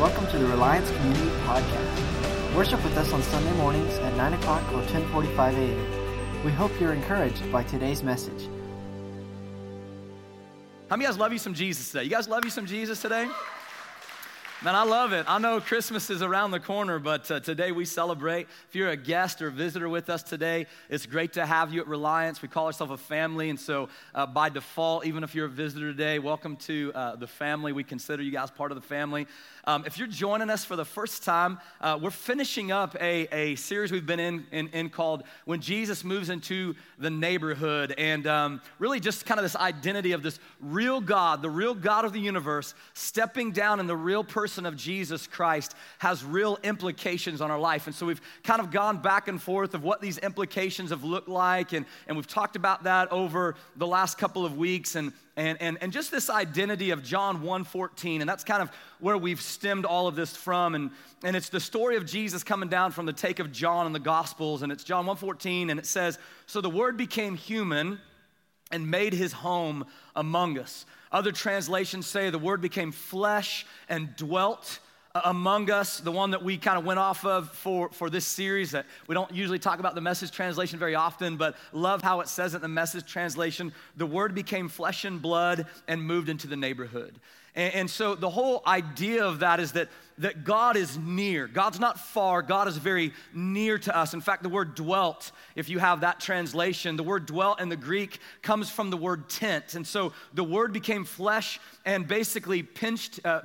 Welcome to the Reliance Community Podcast. Worship with us on Sunday mornings at 9 o'clock or 1045 a.m. We hope you're encouraged by today's message. How many guys love you some Jesus today? You guys love you some Jesus today? Man, I love it. I know Christmas is around the corner, but uh, today we celebrate. If you're a guest or a visitor with us today, it's great to have you at Reliance. We call ourselves a family, and so uh, by default, even if you're a visitor today, welcome to uh, the family. We consider you guys part of the family. Um, if you're joining us for the first time, uh, we're finishing up a, a series we've been in, in, in, called When Jesus Moves into the Neighborhood. And um, really, just kind of this identity of this real God, the real God of the universe, stepping down in the real person of Jesus Christ has real implications on our life. And so we've kind of gone back and forth of what these implications have looked like. And, and we've talked about that over the last couple of weeks. And and, and, and just this identity of John 1.14, and that's kind of where we've stemmed all of this from. And, and it's the story of Jesus coming down from the take of John in the Gospels, and it's John 1.14, and it says, So the Word became human and made his home among us. Other translations say the Word became flesh and dwelt among us, the one that we kind of went off of for, for this series. That we don't usually talk about the message translation very often, but love how it says it in the message translation. The word became flesh and blood and moved into the neighborhood. And, and so the whole idea of that is that, that God is near. God's not far, God is very near to us. In fact, the word dwelt, if you have that translation, the word dwelt in the Greek comes from the word tent. And so the word became flesh and basically pinched, uh,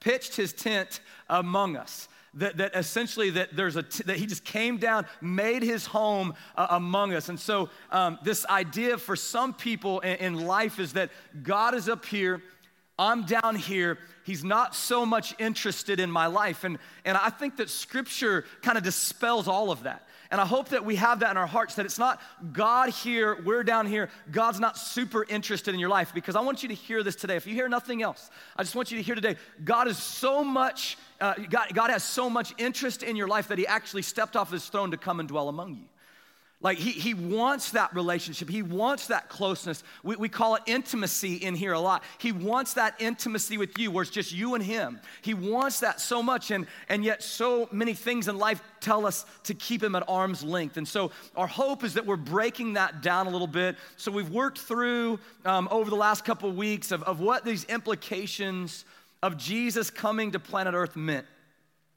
pitched his tent among us. That, that essentially that there's a t- that he just came down made his home uh, among us and so um, this idea for some people in, in life is that god is up here i'm down here he's not so much interested in my life and and i think that scripture kind of dispels all of that and I hope that we have that in our hearts that it's not God here, we're down here. God's not super interested in your life because I want you to hear this today. If you hear nothing else, I just want you to hear today God is so much, uh, God, God has so much interest in your life that He actually stepped off His throne to come and dwell among you. Like he, he wants that relationship. He wants that closeness. We, we call it intimacy in here a lot. He wants that intimacy with you where it's just you and him. He wants that so much, and, and yet so many things in life tell us to keep him at arm's length. And so our hope is that we're breaking that down a little bit. So we've worked through um, over the last couple of weeks of, of what these implications of Jesus coming to planet Earth meant.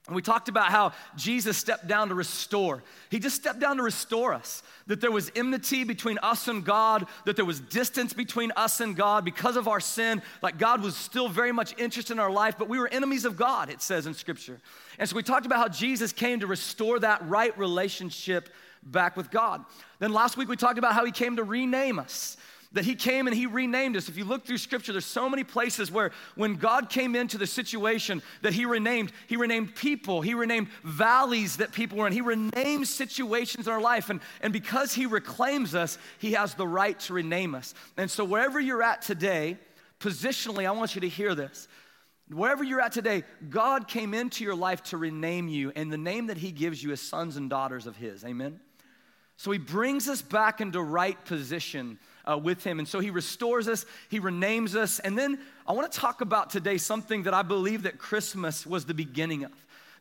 And we talked about how Jesus stepped down to restore. He just stepped down to restore us. That there was enmity between us and God, that there was distance between us and God because of our sin. Like God was still very much interested in our life, but we were enemies of God, it says in Scripture. And so we talked about how Jesus came to restore that right relationship back with God. Then last week we talked about how he came to rename us that he came and he renamed us. If you look through scripture, there's so many places where when God came into the situation that he renamed, he renamed people, he renamed valleys that people were in, he renamed situations in our life. And, and because he reclaims us, he has the right to rename us. And so wherever you're at today, positionally, I want you to hear this. Wherever you're at today, God came into your life to rename you, and the name that He gives you is sons and daughters of His. Amen? So He brings us back into right position uh, with Him. And so He restores us, He renames us. And then I want to talk about today something that I believe that Christmas was the beginning of.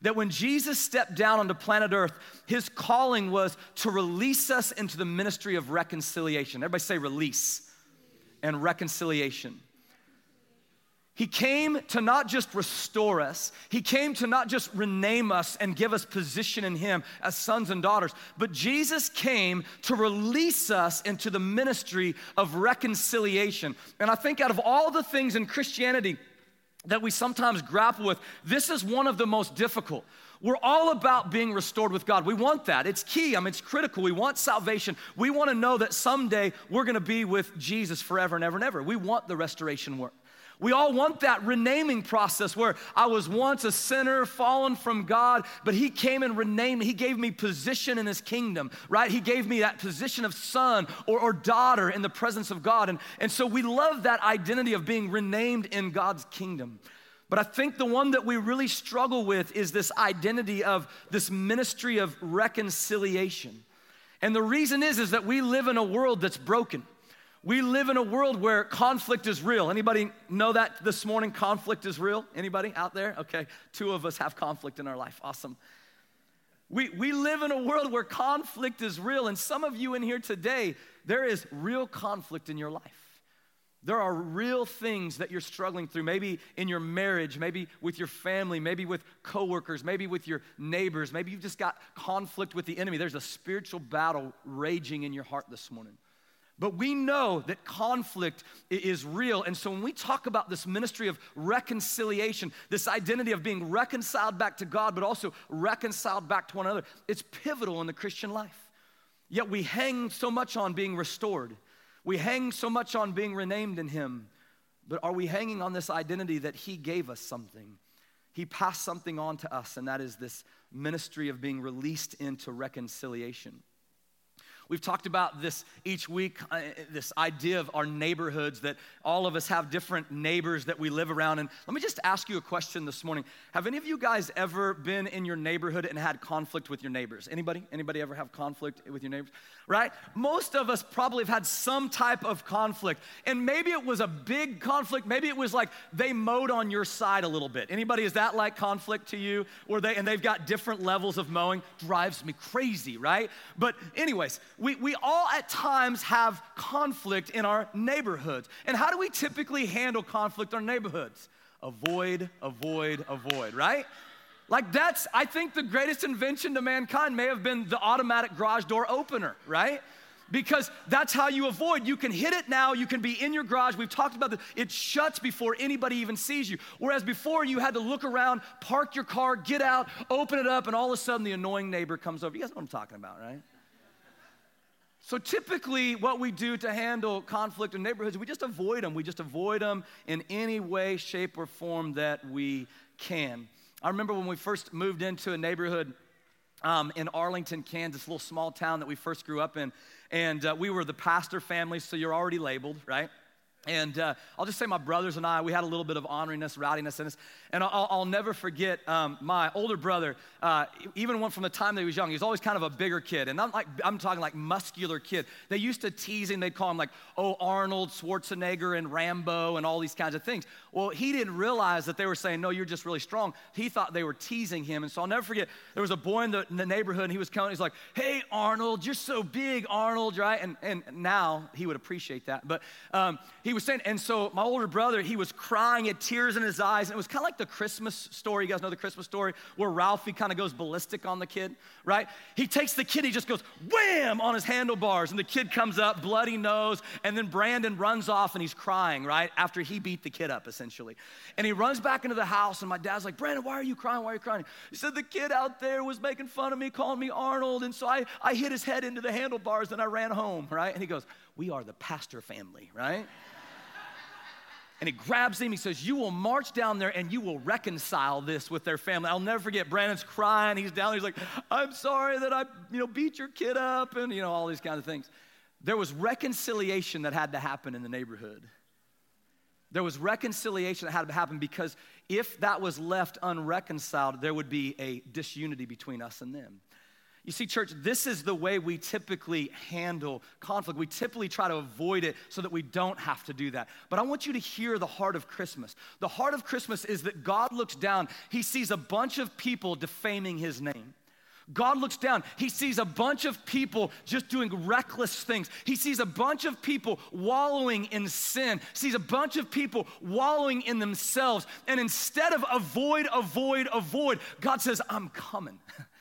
That when Jesus stepped down onto planet Earth, his calling was to release us into the ministry of reconciliation. Everybody say release and reconciliation. He came to not just restore us, He came to not just rename us and give us position in Him as sons and daughters, but Jesus came to release us into the ministry of reconciliation. And I think out of all the things in Christianity that we sometimes grapple with, this is one of the most difficult. We're all about being restored with God. We want that. It's key. I mean, it's critical. We want salvation. We want to know that someday we're going to be with Jesus forever and ever and ever. We want the restoration work. We all want that renaming process where I was once a sinner, fallen from God, but He came and renamed me. He gave me position in His kingdom, right? He gave me that position of son or, or daughter in the presence of God. And, and so we love that identity of being renamed in God's kingdom. But I think the one that we really struggle with is this identity of this ministry of reconciliation. And the reason is, is that we live in a world that's broken. We live in a world where conflict is real. Anybody know that this morning conflict is real? Anybody out there? Okay, two of us have conflict in our life. Awesome. We, we live in a world where conflict is real, and some of you in here today, there is real conflict in your life. There are real things that you're struggling through, maybe in your marriage, maybe with your family, maybe with coworkers, maybe with your neighbors. Maybe you've just got conflict with the enemy. There's a spiritual battle raging in your heart this morning. But we know that conflict is real. And so when we talk about this ministry of reconciliation, this identity of being reconciled back to God, but also reconciled back to one another, it's pivotal in the Christian life. Yet we hang so much on being restored, we hang so much on being renamed in Him. But are we hanging on this identity that He gave us something? He passed something on to us, and that is this ministry of being released into reconciliation. We've talked about this each week, uh, this idea of our neighborhoods, that all of us have different neighbors that we live around. And let me just ask you a question this morning. Have any of you guys ever been in your neighborhood and had conflict with your neighbors? Anybody? Anybody ever have conflict with your neighbors? Right? Most of us probably have had some type of conflict. And maybe it was a big conflict. Maybe it was like they mowed on your side a little bit. Anybody, is that like conflict to you? Or they, and they've got different levels of mowing? Drives me crazy, right? But, anyways, we, we all at times have conflict in our neighborhoods. And how do we typically handle conflict in our neighborhoods? Avoid, avoid, avoid, right? Like that's, I think the greatest invention to mankind may have been the automatic garage door opener, right? Because that's how you avoid. You can hit it now, you can be in your garage. We've talked about this. It shuts before anybody even sees you. Whereas before, you had to look around, park your car, get out, open it up, and all of a sudden the annoying neighbor comes over. You guys know what I'm talking about, right? So typically, what we do to handle conflict in neighborhoods, we just avoid them. We just avoid them in any way, shape, or form that we can. I remember when we first moved into a neighborhood um, in Arlington, Kansas, little small town that we first grew up in, and uh, we were the pastor family, so you're already labeled, right? And uh, I'll just say my brothers and I, we had a little bit of orneriness, rowdiness in us. And I'll, I'll never forget um, my older brother, uh, even one from the time that he was young, he was always kind of a bigger kid. And I'm, like, I'm talking like muscular kid. They used to tease him, they'd call him like, oh, Arnold Schwarzenegger and Rambo and all these kinds of things. Well, he didn't realize that they were saying, no, you're just really strong. He thought they were teasing him. And so I'll never forget, there was a boy in the, in the neighborhood and he was coming, he's like, hey, Arnold, you're so big, Arnold, right? And, and now he would appreciate that. But um, he was saying, and so my older brother, he was crying, had tears in his eyes, and it was kind of like the Christmas story. You guys know the Christmas story where Ralphie kind of goes ballistic on the kid, right? He takes the kid, he just goes wham on his handlebars, and the kid comes up, bloody nose, and then Brandon runs off and he's crying, right? After he beat the kid up, essentially. And he runs back into the house, and my dad's like, Brandon, why are you crying? Why are you crying? He said, The kid out there was making fun of me, calling me Arnold, and so I, I hit his head into the handlebars, and I ran home, right? And he goes, We are the pastor family, right? And he grabs him. He says, You will march down there and you will reconcile this with their family. I'll never forget. Brandon's crying. He's down there. He's like, I'm sorry that I, you know, beat your kid up and, you know, all these kinds of things. There was reconciliation that had to happen in the neighborhood. There was reconciliation that had to happen because if that was left unreconciled, there would be a disunity between us and them. You see, church, this is the way we typically handle conflict. We typically try to avoid it so that we don't have to do that. But I want you to hear the heart of Christmas. The heart of Christmas is that God looks down, He sees a bunch of people defaming His name. God looks down. He sees a bunch of people just doing reckless things. He sees a bunch of people wallowing in sin, He sees a bunch of people wallowing in themselves. And instead of avoid, avoid, avoid, God says, I'm coming.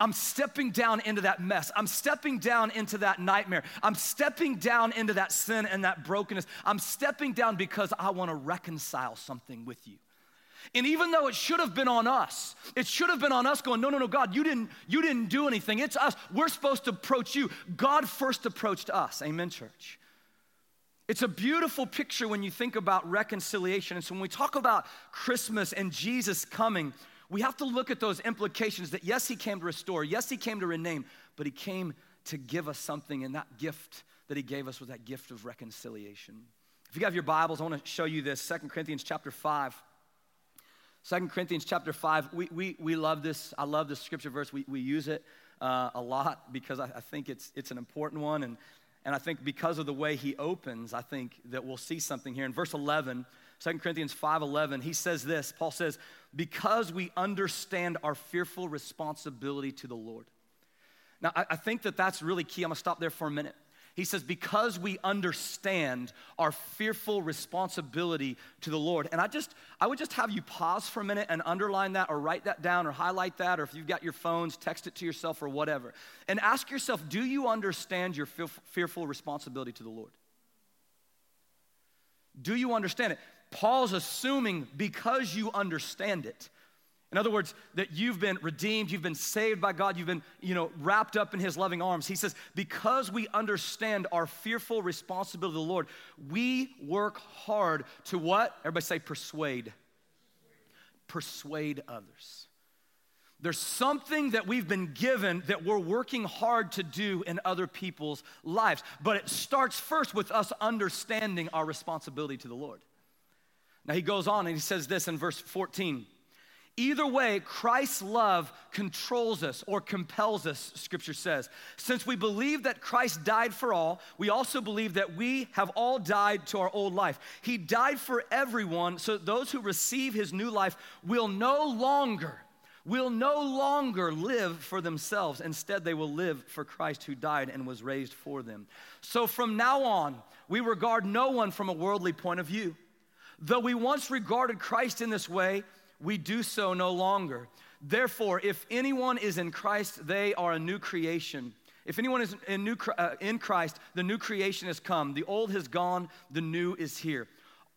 I'm stepping down into that mess. I'm stepping down into that nightmare. I'm stepping down into that sin and that brokenness. I'm stepping down because I want to reconcile something with you. And even though it should have been on us, it should have been on us going, no, no, no, God, you didn't, you didn't do anything. It's us. We're supposed to approach you. God first approached us. Amen, church. It's a beautiful picture when you think about reconciliation. And so when we talk about Christmas and Jesus coming, we have to look at those implications that yes, he came to restore, yes, he came to rename, but he came to give us something, and that gift that he gave us was that gift of reconciliation. If you have your Bibles, I want to show you this Second Corinthians chapter 5. 2 Corinthians chapter 5, we, we, we love this. I love this scripture verse. We, we use it uh, a lot because I, I think it's, it's an important one. And And I think because of the way he opens, I think that we'll see something here. In verse 11, 2 Corinthians 5:11, he says this. Paul says, "Because we understand our fearful responsibility to the Lord." Now, I, I think that that's really key. I'm gonna stop there for a minute. He says, because we understand our fearful responsibility to the Lord. And I just, I would just have you pause for a minute and underline that or write that down or highlight that, or if you've got your phones, text it to yourself or whatever. And ask yourself, do you understand your fearful responsibility to the Lord? Do you understand it? Paul's assuming because you understand it in other words, that you've been redeemed, you've been saved by God, you've been, you know, wrapped up in his loving arms. He says, because we understand our fearful responsibility to the Lord, we work hard to what? Everybody say persuade. Persuade others. There's something that we've been given that we're working hard to do in other people's lives. But it starts first with us understanding our responsibility to the Lord. Now he goes on and he says this in verse 14. Either way, Christ's love controls us or compels us, scripture says. Since we believe that Christ died for all, we also believe that we have all died to our old life. He died for everyone, so those who receive his new life will no longer will no longer live for themselves. Instead, they will live for Christ who died and was raised for them. So from now on, we regard no one from a worldly point of view. Though we once regarded Christ in this way, we do so no longer. Therefore, if anyone is in Christ, they are a new creation. If anyone is in, new, uh, in Christ, the new creation has come. The old has gone, the new is here.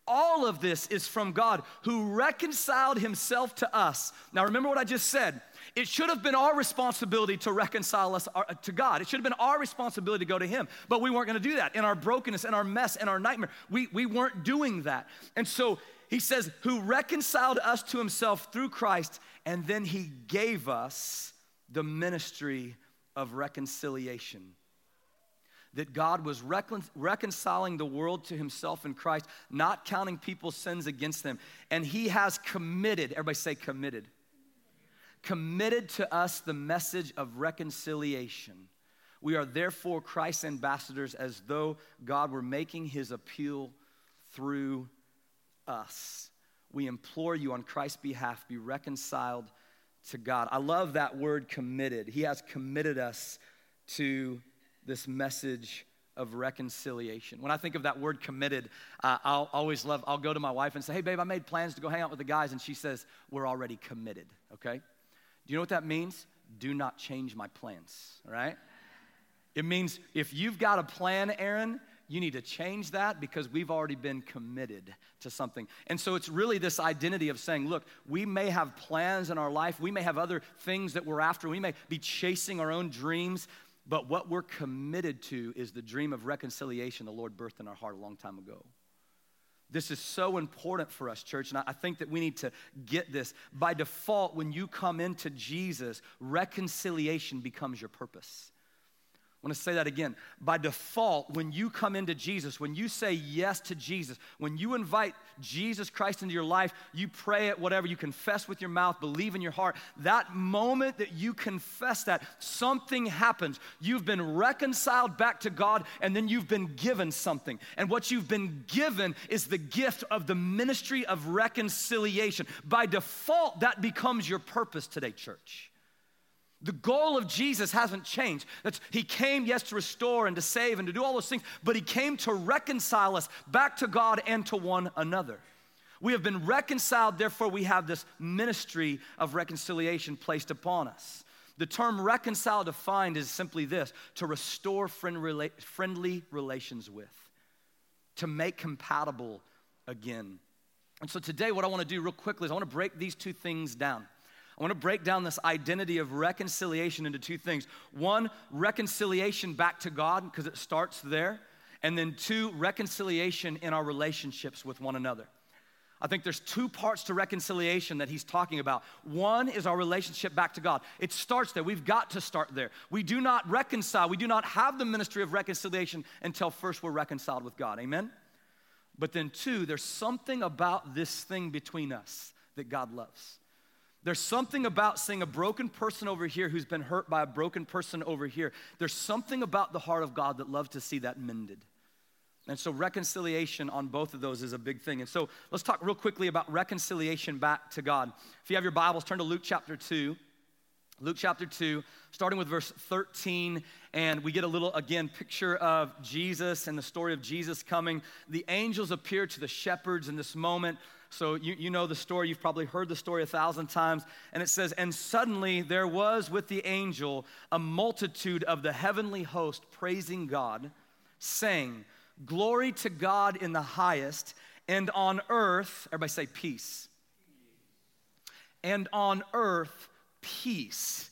All of this is from God who reconciled himself to us. Now, remember what I just said. It should have been our responsibility to reconcile us uh, to God. It should have been our responsibility to go to Him. But we weren't going to do that. In our brokenness, in our mess, in our nightmare, we, we weren't doing that. And so he says, who reconciled us to himself through Christ, and then he gave us the ministry of reconciliation. That God was recon- reconciling the world to himself in Christ, not counting people's sins against them. And he has committed, everybody say committed, committed to us the message of reconciliation. We are therefore Christ's ambassadors as though God were making his appeal through us. We implore you on Christ's behalf, be reconciled to God. I love that word committed. He has committed us to this message of reconciliation. When I think of that word committed, uh, I'll always love, I'll go to my wife and say, hey, babe, I made plans to go hang out with the guys. And she says, we're already committed, okay? Do you know what that means? Do not change my plans, right? It means if you've got a plan, Aaron, you need to change that because we've already been committed to something. And so it's really this identity of saying, look, we may have plans in our life, we may have other things that we're after, we may be chasing our own dreams, but what we're committed to is the dream of reconciliation the Lord birthed in our heart a long time ago. This is so important for us, church, and I think that we need to get this. By default, when you come into Jesus, reconciliation becomes your purpose. I want to say that again. By default, when you come into Jesus, when you say yes to Jesus, when you invite Jesus Christ into your life, you pray it, whatever, you confess with your mouth, believe in your heart, that moment that you confess that, something happens. You've been reconciled back to God, and then you've been given something. And what you've been given is the gift of the ministry of reconciliation. By default, that becomes your purpose today, church. The goal of Jesus hasn't changed. That's, he came, yes, to restore and to save and to do all those things, but He came to reconcile us back to God and to one another. We have been reconciled, therefore, we have this ministry of reconciliation placed upon us. The term reconcile defined is simply this to restore friendly relations with, to make compatible again. And so today, what I want to do real quickly is I want to break these two things down. I want to break down this identity of reconciliation into two things. One, reconciliation back to God, because it starts there. And then two, reconciliation in our relationships with one another. I think there's two parts to reconciliation that he's talking about. One is our relationship back to God. It starts there. We've got to start there. We do not reconcile, we do not have the ministry of reconciliation until first we're reconciled with God. Amen? But then, two, there's something about this thing between us that God loves. There's something about seeing a broken person over here who's been hurt by a broken person over here. There's something about the heart of God that loves to see that mended. And so, reconciliation on both of those is a big thing. And so, let's talk real quickly about reconciliation back to God. If you have your Bibles, turn to Luke chapter 2. Luke chapter 2, starting with verse 13, and we get a little, again, picture of Jesus and the story of Jesus coming. The angels appear to the shepherds in this moment. So you, you know the story, you've probably heard the story a thousand times. And it says, And suddenly there was with the angel a multitude of the heavenly host praising God, saying, Glory to God in the highest, and on earth, everybody say peace. And on earth, peace,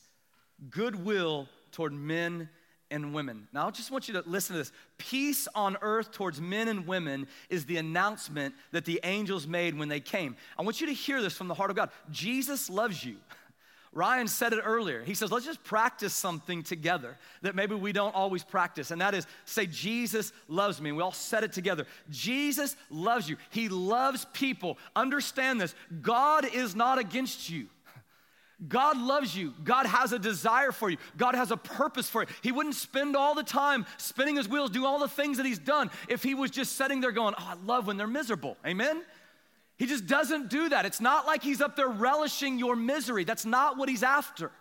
goodwill toward men and women. Now, I just want you to listen to this. Peace on earth towards men and women is the announcement that the angels made when they came. I want you to hear this from the heart of God. Jesus loves you. Ryan said it earlier. He says, let's just practice something together that maybe we don't always practice. And that is say, Jesus loves me. And we all said it together. Jesus loves you. He loves people. Understand this God is not against you. God loves you. God has a desire for you. God has a purpose for you. He wouldn't spend all the time spinning his wheels, do all the things that he's done if he was just sitting there going, Oh, I love when they're miserable. Amen? He just doesn't do that. It's not like he's up there relishing your misery. That's not what he's after.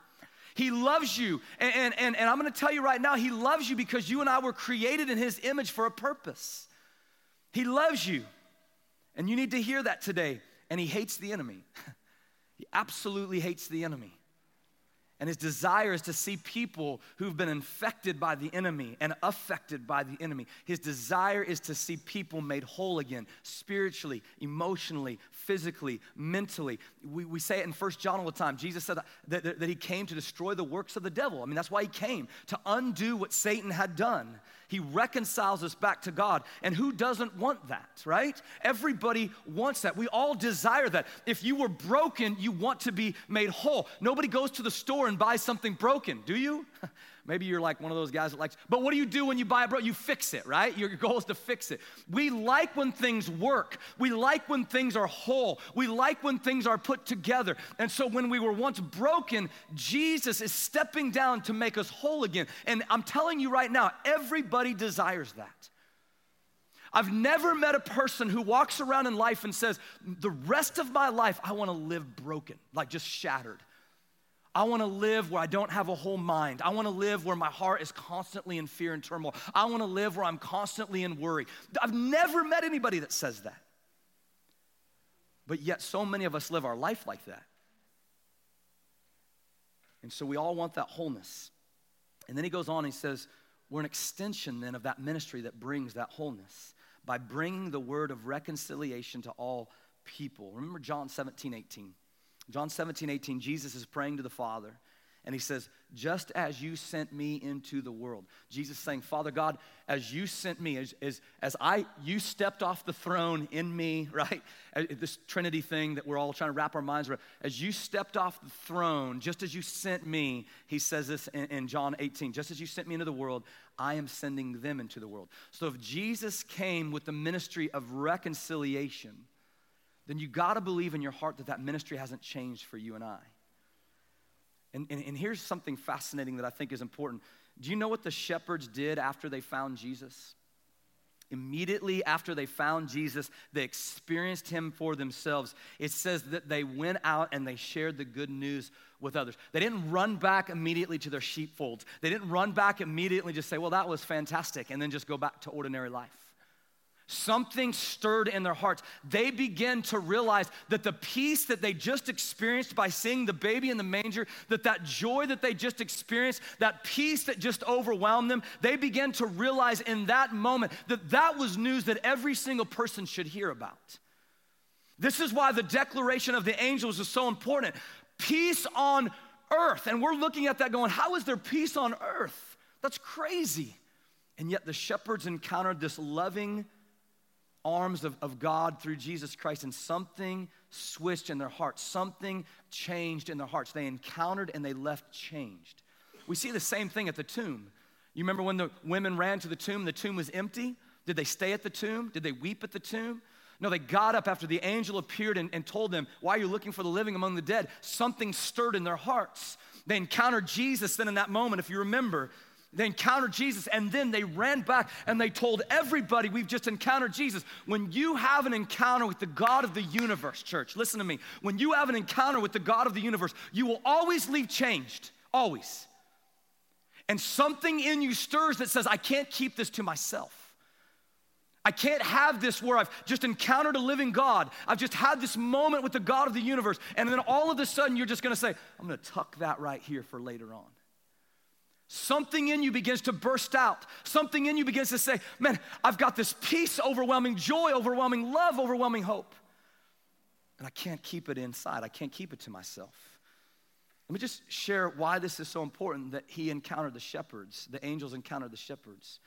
He loves you. And, and, and, and I'm gonna tell you right now, he loves you because you and I were created in his image for a purpose. He loves you. And you need to hear that today. And he hates the enemy. He absolutely hates the enemy. And his desire is to see people who've been infected by the enemy and affected by the enemy. His desire is to see people made whole again, spiritually, emotionally, physically, mentally. We, we say it in First John all the time. Jesus said that, that, that he came to destroy the works of the devil. I mean, that's why he came, to undo what Satan had done. He reconciles us back to God. And who doesn't want that, right? Everybody wants that. We all desire that. If you were broken, you want to be made whole. Nobody goes to the store and buys something broken, do you? Maybe you're like one of those guys that likes, but what do you do when you buy a bro? You fix it, right? Your goal is to fix it. We like when things work. We like when things are whole. We like when things are put together. And so when we were once broken, Jesus is stepping down to make us whole again. And I'm telling you right now, everybody desires that. I've never met a person who walks around in life and says, the rest of my life, I want to live broken, like just shattered. I want to live where I don't have a whole mind. I want to live where my heart is constantly in fear and turmoil. I want to live where I'm constantly in worry. I've never met anybody that says that. But yet, so many of us live our life like that. And so we all want that wholeness. And then he goes on, and he says, We're an extension then of that ministry that brings that wholeness by bringing the word of reconciliation to all people. Remember John 17, 18. John 17, 18, Jesus is praying to the Father. And he says, Just as you sent me into the world. Jesus saying, Father God, as you sent me, as, as, as I you stepped off the throne in me, right? Uh, this Trinity thing that we're all trying to wrap our minds around. As you stepped off the throne, just as you sent me, he says this in, in John 18, just as you sent me into the world, I am sending them into the world. So if Jesus came with the ministry of reconciliation, then you got to believe in your heart that that ministry hasn't changed for you and I. And, and, and here's something fascinating that I think is important. Do you know what the shepherds did after they found Jesus? Immediately after they found Jesus, they experienced him for themselves. It says that they went out and they shared the good news with others. They didn't run back immediately to their sheepfolds. They didn't run back immediately just say, well, that was fantastic, and then just go back to ordinary life. Something stirred in their hearts. They began to realize that the peace that they just experienced by seeing the baby in the manger, that that joy that they just experienced, that peace that just overwhelmed them, they began to realize in that moment that that was news that every single person should hear about. This is why the declaration of the angels is so important. Peace on earth. And we're looking at that going, how is there peace on earth? That's crazy. And yet the shepherds encountered this loving, arms of, of God through Jesus Christ, and something switched in their hearts. Something changed in their hearts. They encountered and they left changed. We see the same thing at the tomb. You remember when the women ran to the tomb, the tomb was empty? Did they stay at the tomb? Did they weep at the tomb? No, they got up after the angel appeared and, and told them, Why are you looking for the living among the dead? Something stirred in their hearts. They encountered Jesus then in that moment, if you remember. They encountered Jesus and then they ran back and they told everybody, We've just encountered Jesus. When you have an encounter with the God of the universe, church, listen to me. When you have an encounter with the God of the universe, you will always leave changed. Always. And something in you stirs that says, I can't keep this to myself. I can't have this where I've just encountered a living God. I've just had this moment with the God of the universe. And then all of a sudden, you're just gonna say, I'm gonna tuck that right here for later on. Something in you begins to burst out. Something in you begins to say, Man, I've got this peace, overwhelming joy, overwhelming love, overwhelming hope. And I can't keep it inside, I can't keep it to myself. Let me just share why this is so important that he encountered the shepherds, the angels encountered the shepherds.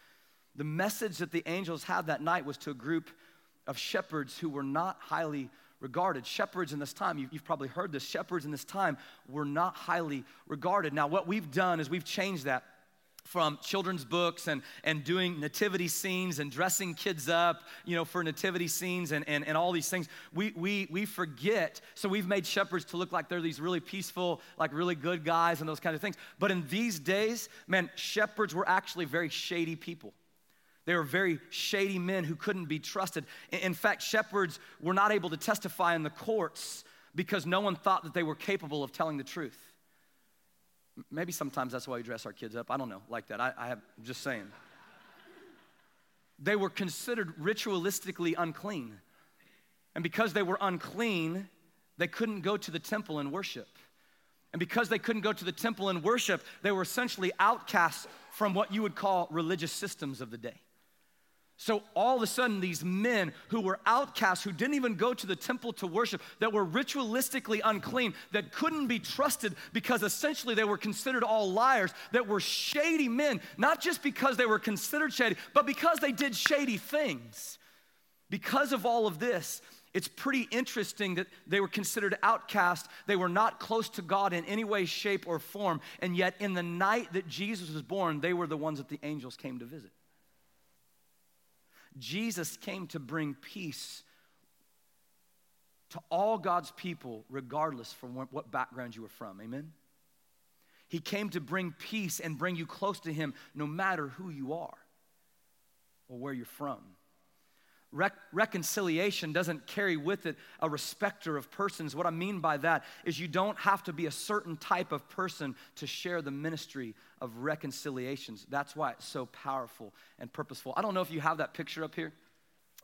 The message that the angels had that night was to a group of shepherds who were not highly regarded. Shepherds in this time, you've, you've, probably heard this, shepherds in this time were not highly regarded. Now, what we've done is we've changed that from children's books and, and doing nativity scenes and dressing kids up, you know, for nativity scenes and, and, and all these things. We, we, we forget. So we've made shepherds to look like they're these really peaceful, like really good guys and those kind of things. But in these days, man, shepherds were actually very shady people. They were very shady men who couldn't be trusted. In fact, shepherds were not able to testify in the courts because no one thought that they were capable of telling the truth. Maybe sometimes that's why we dress our kids up. I don't know, like that. I, I have, I'm just saying. they were considered ritualistically unclean. And because they were unclean, they couldn't go to the temple and worship. And because they couldn't go to the temple and worship, they were essentially outcasts from what you would call religious systems of the day. So all of a sudden, these men who were outcasts, who didn't even go to the temple to worship, that were ritualistically unclean, that couldn't be trusted because essentially they were considered all liars, that were shady men, not just because they were considered shady, but because they did shady things. Because of all of this, it's pretty interesting that they were considered outcast. They were not close to God in any way, shape, or form. And yet, in the night that Jesus was born, they were the ones that the angels came to visit. Jesus came to bring peace to all God's people, regardless from what background you were from. Amen? He came to bring peace and bring you close to Him no matter who you are or where you're from. Rec- reconciliation doesn't carry with it a respecter of persons. What I mean by that is you don't have to be a certain type of person to share the ministry of reconciliations. That's why it's so powerful and purposeful. I don't know if you have that picture up here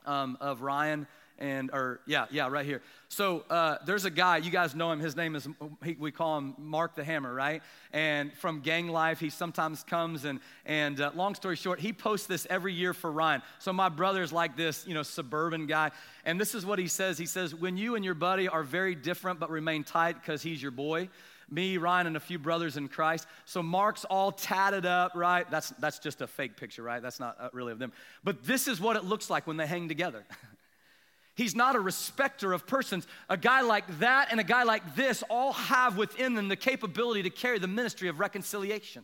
um, of Ryan and or yeah yeah right here. So uh, there's a guy you guys know him his name is he, we call him mark the hammer right? And from gang life he sometimes comes and and uh, long story short he posts this every year for ryan. So my brother's like this you know suburban guy. And this is what he says. He says when you and your buddy are very different but remain tight because he's your boy me, Ryan, and a few brothers in Christ. So Mark's all tatted up, right? That's, that's just a fake picture, right? That's not uh, really of them. But this is what it looks like when they hang together. He's not a respecter of persons. A guy like that and a guy like this all have within them the capability to carry the ministry of reconciliation.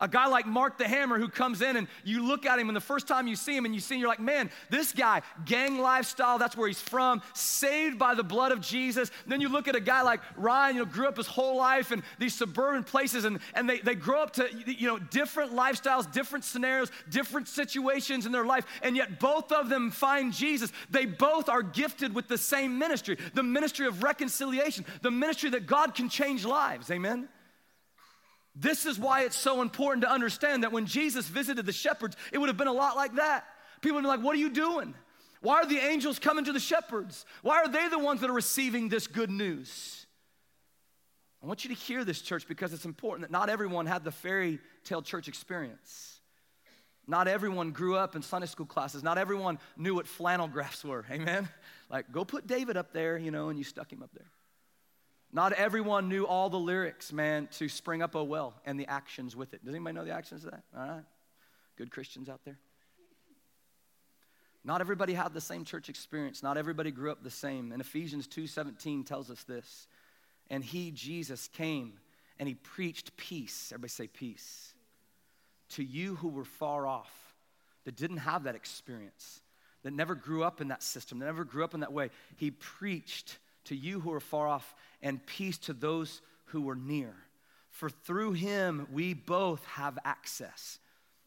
A guy like Mark the Hammer who comes in and you look at him and the first time you see him and you see him, you're like, man, this guy, gang lifestyle, that's where he's from, saved by the blood of Jesus. Then you look at a guy like Ryan, you know, grew up his whole life in these suburban places and, and they, they grow up to, you know, different lifestyles, different scenarios, different situations in their life, and yet both of them find Jesus. They both are gifted with the same ministry, the ministry of reconciliation, the ministry that God can change lives. Amen? This is why it's so important to understand that when Jesus visited the shepherds, it would have been a lot like that. People would be like, What are you doing? Why are the angels coming to the shepherds? Why are they the ones that are receiving this good news? I want you to hear this, church, because it's important that not everyone had the fairy tale church experience. Not everyone grew up in Sunday school classes. Not everyone knew what flannel graphs were. Amen? Like, go put David up there, you know, and you stuck him up there. Not everyone knew all the lyrics, man, to Spring Up Oh Well and the actions with it. Does anybody know the actions of that? All right. Good Christians out there. Not everybody had the same church experience. Not everybody grew up the same. And Ephesians 2:17 tells us this. And he, Jesus, came and he preached peace. Everybody say peace. To you who were far off, that didn't have that experience that never grew up in that system, that never grew up in that way. He preached to you who are far off and peace to those who are near. For through him we both have access.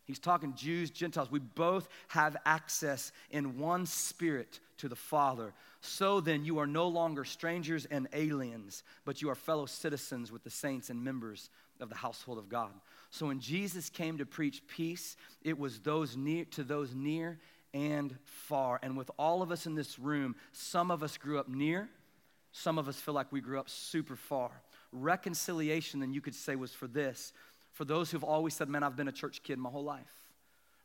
He's talking Jews, Gentiles. We both have access in one spirit to the Father. So then, you are no longer strangers and aliens, but you are fellow citizens with the saints and members of the household of God. So when Jesus came to preach peace, it was those near to those near and far. And with all of us in this room, some of us grew up near, some of us feel like we grew up super far. Reconciliation, then you could say, was for this for those who've always said, Man, I've been a church kid my whole life.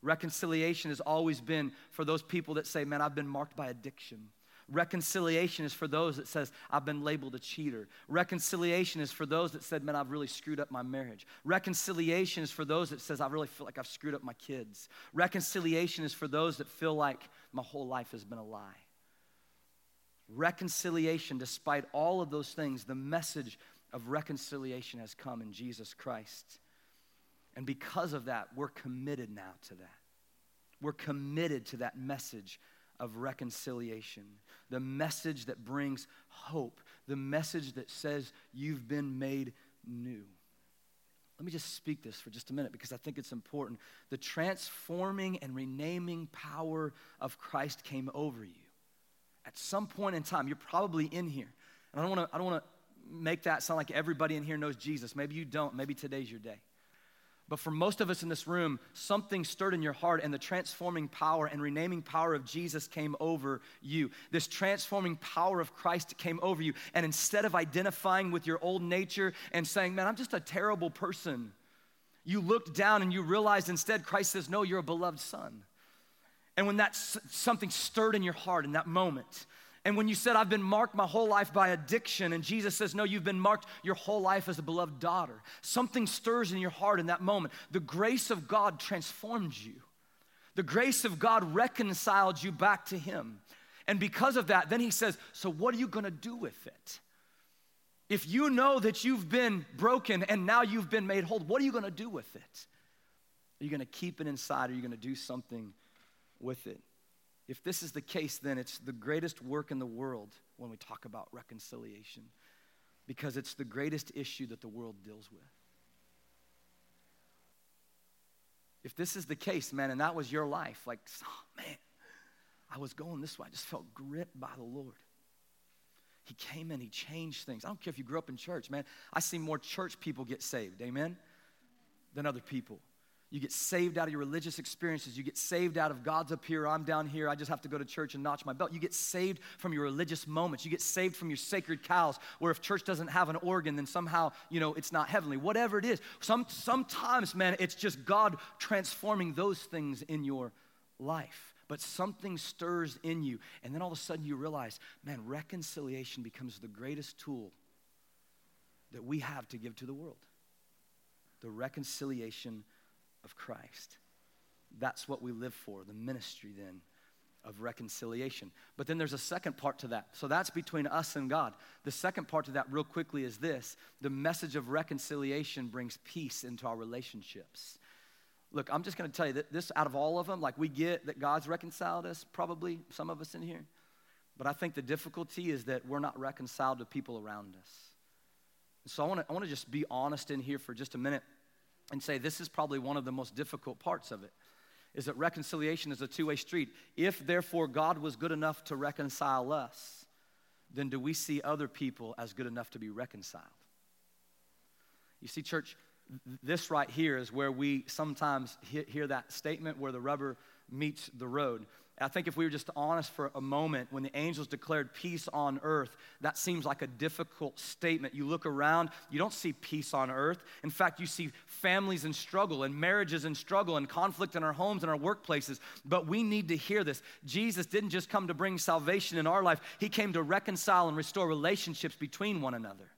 Reconciliation has always been for those people that say, Man, I've been marked by addiction. Reconciliation is for those that says, I've been labeled a cheater. Reconciliation is for those that said, man, I've really screwed up my marriage. Reconciliation is for those that says, I really feel like I've screwed up my kids. Reconciliation is for those that feel like my whole life has been a lie. Reconciliation, despite all of those things, the message of reconciliation has come in Jesus Christ. And because of that, we're committed now to that. We're committed to that message of reconciliation, the message that brings hope, the message that says you've been made new. Let me just speak this for just a minute because I think it's important. The transforming and renaming power of Christ came over you. At some point in time, you're probably in here. And I don't want to I don't want to make that sound like everybody in here knows Jesus. Maybe you don't. Maybe today's your day. But for most of us in this room, something stirred in your heart, and the transforming power and renaming power of Jesus came over you. This transforming power of Christ came over you. And instead of identifying with your old nature and saying, Man, I'm just a terrible person, you looked down and you realized instead Christ says, No, you're a beloved son. And when that something stirred in your heart in that moment, and when you said, I've been marked my whole life by addiction, and Jesus says, No, you've been marked your whole life as a beloved daughter, something stirs in your heart in that moment. The grace of God transformed you, the grace of God reconciled you back to Him. And because of that, then He says, So what are you gonna do with it? If you know that you've been broken and now you've been made whole, what are you gonna do with it? Are you gonna keep it inside? Or are you gonna do something with it? If this is the case, then it's the greatest work in the world when we talk about reconciliation because it's the greatest issue that the world deals with. If this is the case, man, and that was your life, like, oh, man, I was going this way. I just felt gripped by the Lord. He came in, He changed things. I don't care if you grew up in church, man. I see more church people get saved, amen, than other people. You get saved out of your religious experiences. You get saved out of God's up here, I'm down here, I just have to go to church and notch my belt. You get saved from your religious moments. You get saved from your sacred cows, where if church doesn't have an organ, then somehow, you know, it's not heavenly. Whatever it is. Some, sometimes, man, it's just God transforming those things in your life. But something stirs in you, and then all of a sudden you realize, man, reconciliation becomes the greatest tool that we have to give to the world. The reconciliation of Christ. That's what we live for, the ministry then of reconciliation. But then there's a second part to that. So that's between us and God. The second part to that, real quickly, is this the message of reconciliation brings peace into our relationships. Look, I'm just going to tell you that this, out of all of them, like we get that God's reconciled us, probably some of us in here. But I think the difficulty is that we're not reconciled to people around us. So I want to I want to just be honest in here for just a minute and say this is probably one of the most difficult parts of it is that reconciliation is a two-way street. If therefore god was good enough to reconcile us then do we see other people as good enough to be reconciled? You see church this right here is where we sometimes hear that statement where the rubber meets the road I think if we were just honest for a moment, when the angels declared peace on earth, that seems like a difficult statement. You look around, you don't see peace on earth. In fact, you see families in struggle and marriages in struggle and conflict in our homes and our workplaces. But we need to hear this. Jesus didn't just come to bring salvation in our life, He came to reconcile and restore relationships between one another.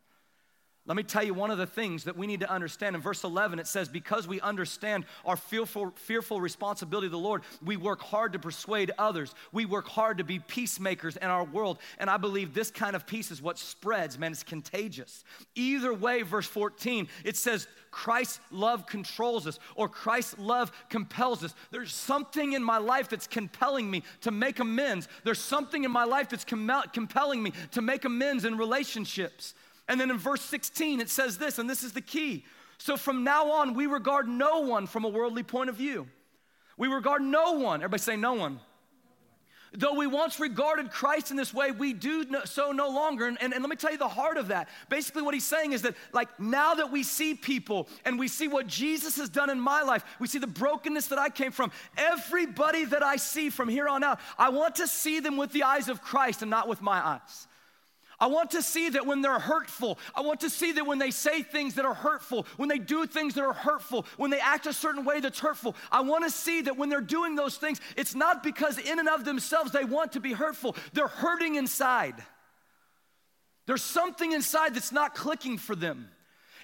Let me tell you one of the things that we need to understand. In verse 11, it says, Because we understand our fearful, fearful responsibility to the Lord, we work hard to persuade others. We work hard to be peacemakers in our world. And I believe this kind of peace is what spreads, man. It's contagious. Either way, verse 14, it says, Christ's love controls us or Christ's love compels us. There's something in my life that's compelling me to make amends. There's something in my life that's com- compelling me to make amends in relationships. And then in verse 16, it says this, and this is the key. So from now on, we regard no one from a worldly point of view. We regard no one. Everybody say, no one. Though we once regarded Christ in this way, we do so no longer. And, and, and, let me tell you the heart of that. Basically, what he's saying is that, like, now that we see people and we see what Jesus has done in my life, we see the brokenness that I came from, everybody that I see from here on out, I want to see them with the eyes of Christ and not with my eyes. I want to see that when they're hurtful, I want to see that when they say things that are hurtful, when they do things that are hurtful, when they act a certain way that's hurtful, I want to see that when they're doing those things, it's not because in and of themselves they want to be hurtful, they're hurting inside. There's something inside that's not clicking for them.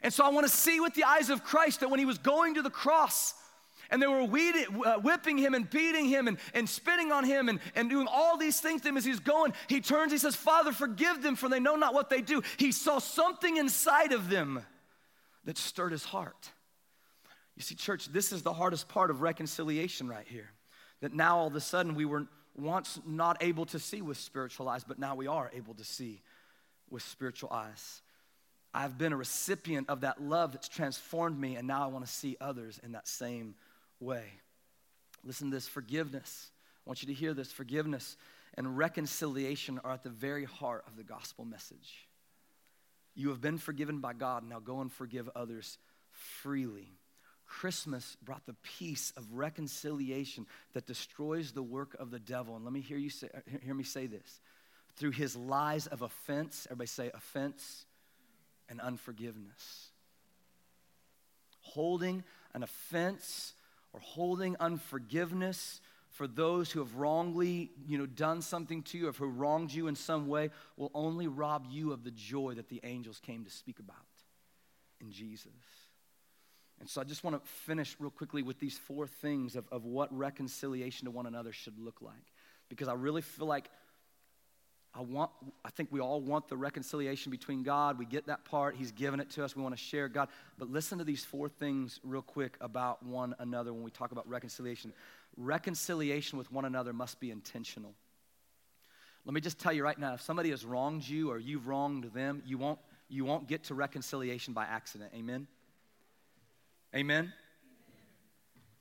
And so I want to see with the eyes of Christ that when he was going to the cross, and they were uh, whipping him and beating him and, and spitting on him and, and doing all these things to him as he's going. He turns, he says, Father, forgive them, for they know not what they do. He saw something inside of them that stirred his heart. You see, church, this is the hardest part of reconciliation right here. That now all of a sudden we were once not able to see with spiritual eyes, but now we are able to see with spiritual eyes. I've been a recipient of that love that's transformed me, and now I want to see others in that same way. Listen to this forgiveness. I want you to hear this forgiveness and reconciliation are at the very heart of the gospel message. You have been forgiven by God, now go and forgive others freely. Christmas brought the peace of reconciliation that destroys the work of the devil. And let me hear you say, hear me say this. Through his lies of offense, everybody say offense and unforgiveness. Holding an offense or holding unforgiveness for those who have wrongly you know, done something to you or who wronged you in some way will only rob you of the joy that the angels came to speak about in Jesus. And so I just want to finish real quickly with these four things of, of what reconciliation to one another should look like. Because I really feel like I want, I think we all want the reconciliation between God. We get that part. He's given it to us. We want to share God. But listen to these four things real quick about one another when we talk about reconciliation. Reconciliation with one another must be intentional. Let me just tell you right now, if somebody has wronged you or you've wronged them, you won't, you won't get to reconciliation by accident. Amen? Amen?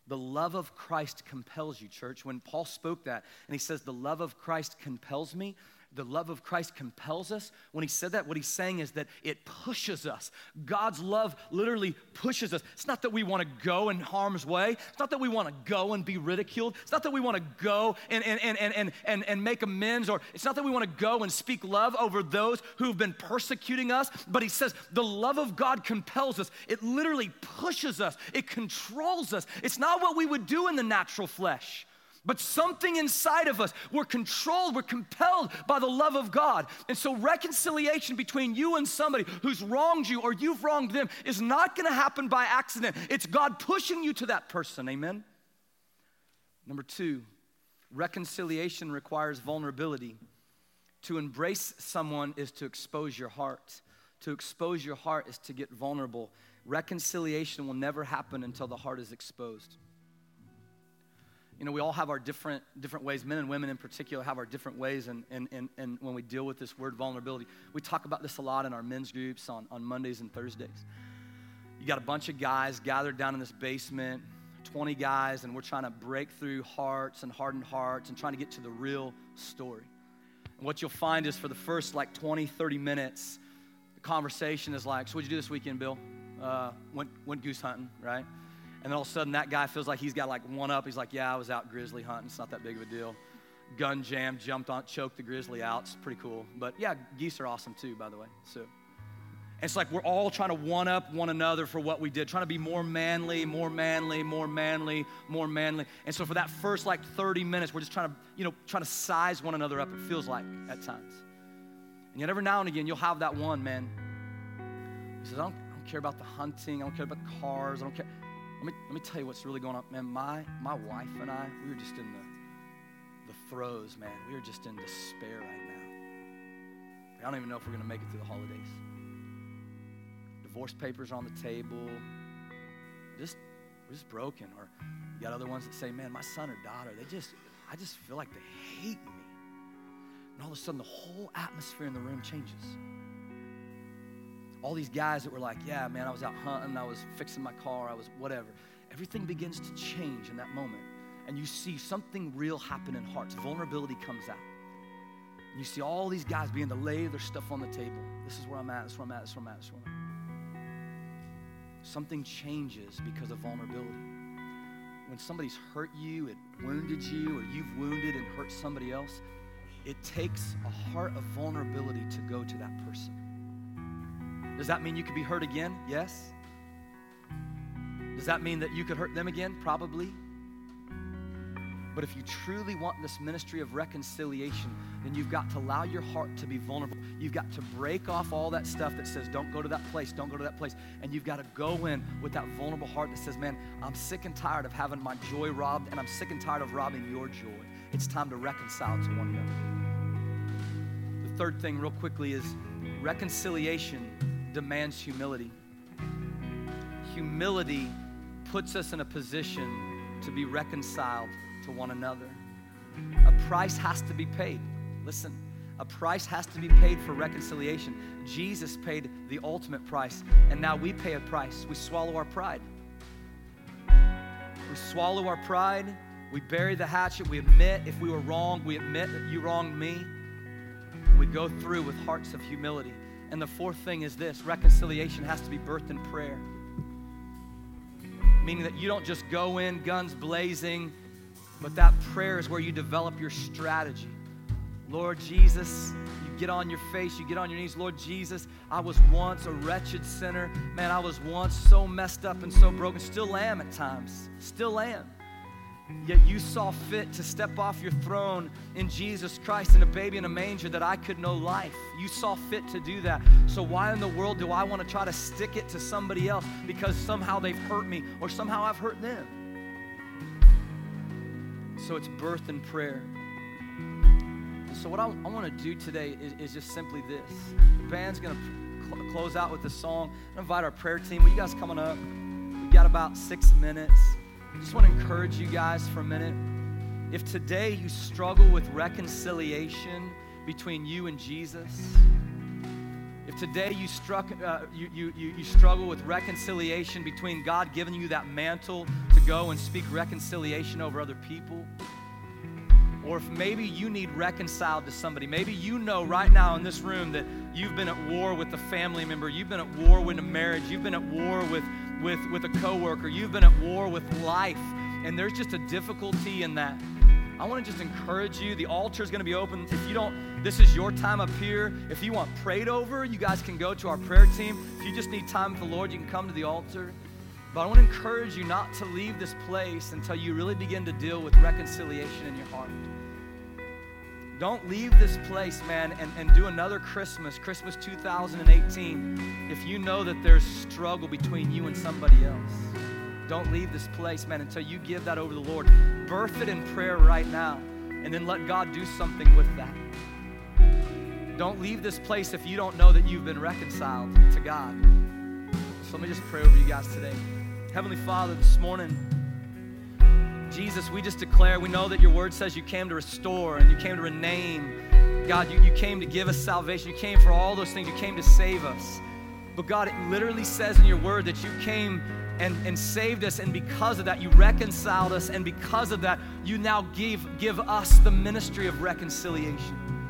The love of Christ compels you, church. When Paul spoke that and he says, The love of Christ compels me, the love of Christ compels us. When he said that, what he's saying is that it pushes us. God's love literally pushes us. It's not that we want to go in harm's way. It's not that we want to go and be ridiculed. It's not that we want to go and, and, and, and, and, and make amends, or it's not that we want to go and speak love over those who've been persecuting us. But he says the love of God compels us. It literally pushes us, it controls us. It's not what we would do in the natural flesh. But something inside of us, we're controlled, we're compelled by the love of God. And so, reconciliation between you and somebody who's wronged you or you've wronged them is not gonna happen by accident. It's God pushing you to that person. Amen? Number two, reconciliation requires vulnerability. To embrace someone is to expose your heart. To expose your heart is to get vulnerable. Reconciliation will never happen until the heart is exposed you know, we all have our different, different ways, men and women in particular have our different ways and, and, and, and when we deal with this word vulnerability. We talk about this a lot in our men's groups on, on Mondays and Thursdays. You got a bunch of guys gathered down in this basement, 20 guys, and we're trying to break through hearts and hardened hearts and trying to get to the real story. And what you'll find is for the first like 20, 30 minutes, the conversation is like, so what'd you do this weekend, Bill? Uh, went, went goose hunting, right? And then all of a sudden, that guy feels like he's got like one up. He's like, Yeah, I was out grizzly hunting. It's not that big of a deal. Gun jam, jumped on, choked the grizzly out. It's pretty cool. But yeah, geese are awesome too, by the way. So it's like we're all trying to one up one another for what we did, trying to be more manly, more manly, more manly, more manly. And so for that first like 30 minutes, we're just trying to, you know, trying to size one another up, it feels like at times. And yet every now and again, you'll have that one, man, He says, I don't, I don't care about the hunting. I don't care about the cars. I don't care. Let me, let me tell you what's really going on. Man, my, my wife and I, we were just in the, the throes, man. We were just in despair right now. I don't even know if we're going to make it through the holidays. Divorce papers on the table. Just, we're just broken. Or you got other ones that say, man, my son or daughter, they just, I just feel like they hate me. And all of a sudden, the whole atmosphere in the room changes. All these guys that were like, yeah, man, I was out hunting, I was fixing my car, I was whatever. Everything begins to change in that moment. And you see something real happen in hearts. Vulnerability comes out. And you see all these guys beginning to lay their stuff on the table. This is where I'm at, this is where I'm at, this is where I'm at, this is where I'm at. Something changes because of vulnerability when somebody's hurt you, it wounded you, or you've wounded and hurt somebody else, it takes a heart of vulnerability to go to that person. Does that mean you could be hurt again? Yes. Does that mean that you could hurt them again? Probably. But if you truly want this ministry of reconciliation, then you've got to allow your heart to be vulnerable. You've got to break off all that stuff that says, don't go to that place, don't go to that place. And you've got to go in with that vulnerable heart that says, man, I'm sick and tired of having my joy robbed, and I'm sick and tired of robbing your joy. It's time to reconcile to one another. The third thing, real quickly, is reconciliation demands humility. Humility puts us in a position to be reconciled to one another. A price has to be paid. Listen, a price has to be paid for reconciliation. Jesus paid the ultimate price, and now we pay a price. We swallow our pride. We swallow our pride. We bury the hatchet. We admit if we were wrong. We admit that you wronged me. We go through with hearts of humility. And the fourth thing is this reconciliation has to be birthed in prayer. Meaning that you don't just go in guns blazing but that prayer is where you develop your strategy. Lord Jesus, you get on your face, you get on your knees. Lord Jesus, I was once a wretched sinner. Man, I was once so messed up and so broken. Still am at times. Still am. Yet you saw fit to step off your throne in Jesus Christ and a baby in a manger that I could know life. You saw fit to do that. So, why in the world do I want to try to stick it to somebody else because somehow they've hurt me or somehow I've hurt them? So it's birth and prayer. So what I, I want to do today is, is, just simply this. The band's going to cl- close out with the song. I invite our prayer team. Will you guys coming up? We've got about six minutes. I just want to encourage you guys for a minute. If today you struggle with reconciliation between you and Jesus, if today you, struck, uh, you, you, you, struggle with reconciliation between God giving you that mantle to go and speak reconciliation over other people, or if maybe you need reconciled to somebody, maybe you know right now in this room that you've been at war with a family member, you've been at war with a marriage, you've been at war with, with, with a coworker, you've been at war with life, and there's just a difficulty in that. I want to just encourage you. The altar is going to be open. If you don't, this is your time up here. If you want prayed over, you guys can go to our prayer team. If you just need time with the Lord, you can come to the altar. But I want to encourage you not to leave this place until you really begin to deal with reconciliation in your heart. Don't leave this place, man, and, and do another Christmas, Christmas 2018, if you know that there's struggle between you and somebody else. Don't leave this place, man, until you give that over to the Lord. Birth it in prayer right now, and then let God do something with that. Don't leave this place if you don't know that you've been reconciled to God. So let me just pray over you guys today. Heavenly Father, this morning, Jesus, we just declare, we know that your word says you came to restore and you came to rename. God, you, you came to give us salvation. You came for all those things. You came to save us. But God, it literally says in your word that you came and, and saved us, and because of that, you reconciled us, and because of that, you now give, give us the ministry of reconciliation.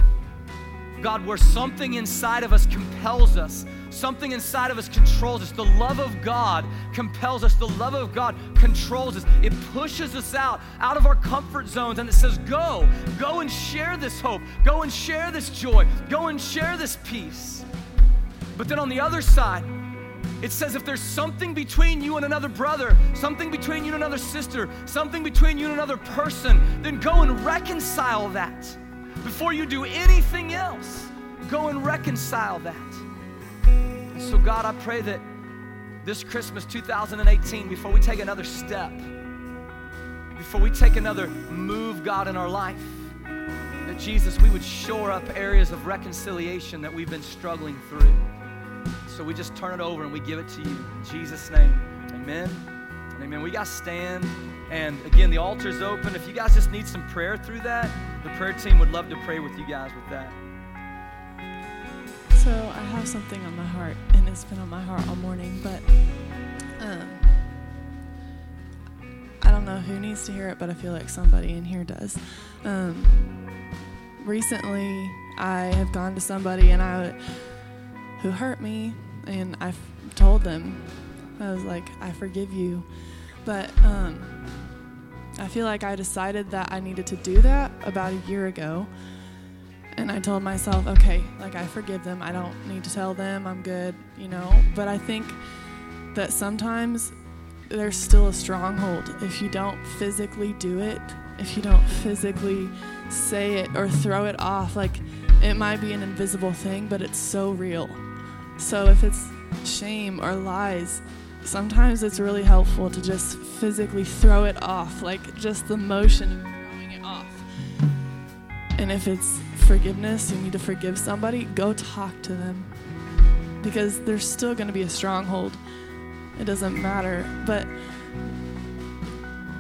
God, where something inside of us compels us, something inside of us controls us. The love of God compels us. The love of God controls us. It pushes us out, out of our comfort zones, and it says, Go, go and share this hope. Go and share this joy. Go and share this peace. But then on the other side, it says if there's something between you and another brother, something between you and another sister, something between you and another person, then go and reconcile that. Before you do anything else, go and reconcile that. So, God, I pray that this Christmas 2018, before we take another step, before we take another move, God, in our life, that Jesus, we would shore up areas of reconciliation that we've been struggling through. So we just turn it over and we give it to you. In Jesus' name, amen. Amen. We got stand. And again, the altar's open. If you guys just need some prayer through that, the prayer team would love to pray with you guys with that. So I have something on my heart, and it's been on my heart all morning, but um, I don't know who needs to hear it, but I feel like somebody in here does. Um, recently, I have gone to somebody and I who hurt me, and I told them. I was like, I forgive you, but um, I feel like I decided that I needed to do that about a year ago and I told myself, okay, like I forgive them. I don't need to tell them I'm good, you know. But I think that sometimes there's still a stronghold if you don't physically do it, if you don't physically say it or throw it off. Like it might be an invisible thing, but it's so real. So if it's shame or lies, sometimes it's really helpful to just physically throw it off, like just the motion of throwing it off. And if it's forgiveness, you need to forgive somebody, go talk to them. Because there's still going to be a stronghold. It doesn't matter. But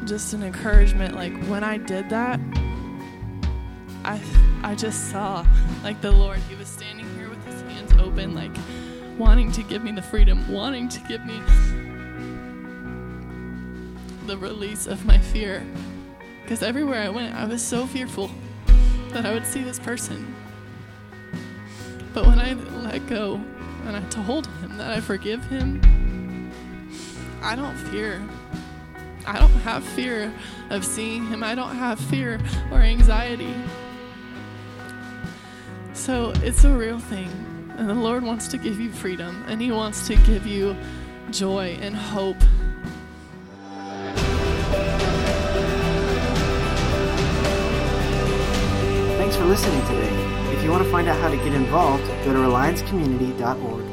just an encouragement like when I did that, I I just saw like the Lord, he was standing here with his hands open like wanting to give me the freedom, wanting to give me the release of my fear. Because everywhere I went, I was so fearful that I would see this person. But when I let go and I told him that I forgive him, I don't fear. I don't have fear of seeing him. I don't have fear or anxiety. So it's a real thing. And the Lord wants to give you freedom, and He wants to give you joy and hope for listening today. If you want to find out how to get involved, go to reliancecommunity.org.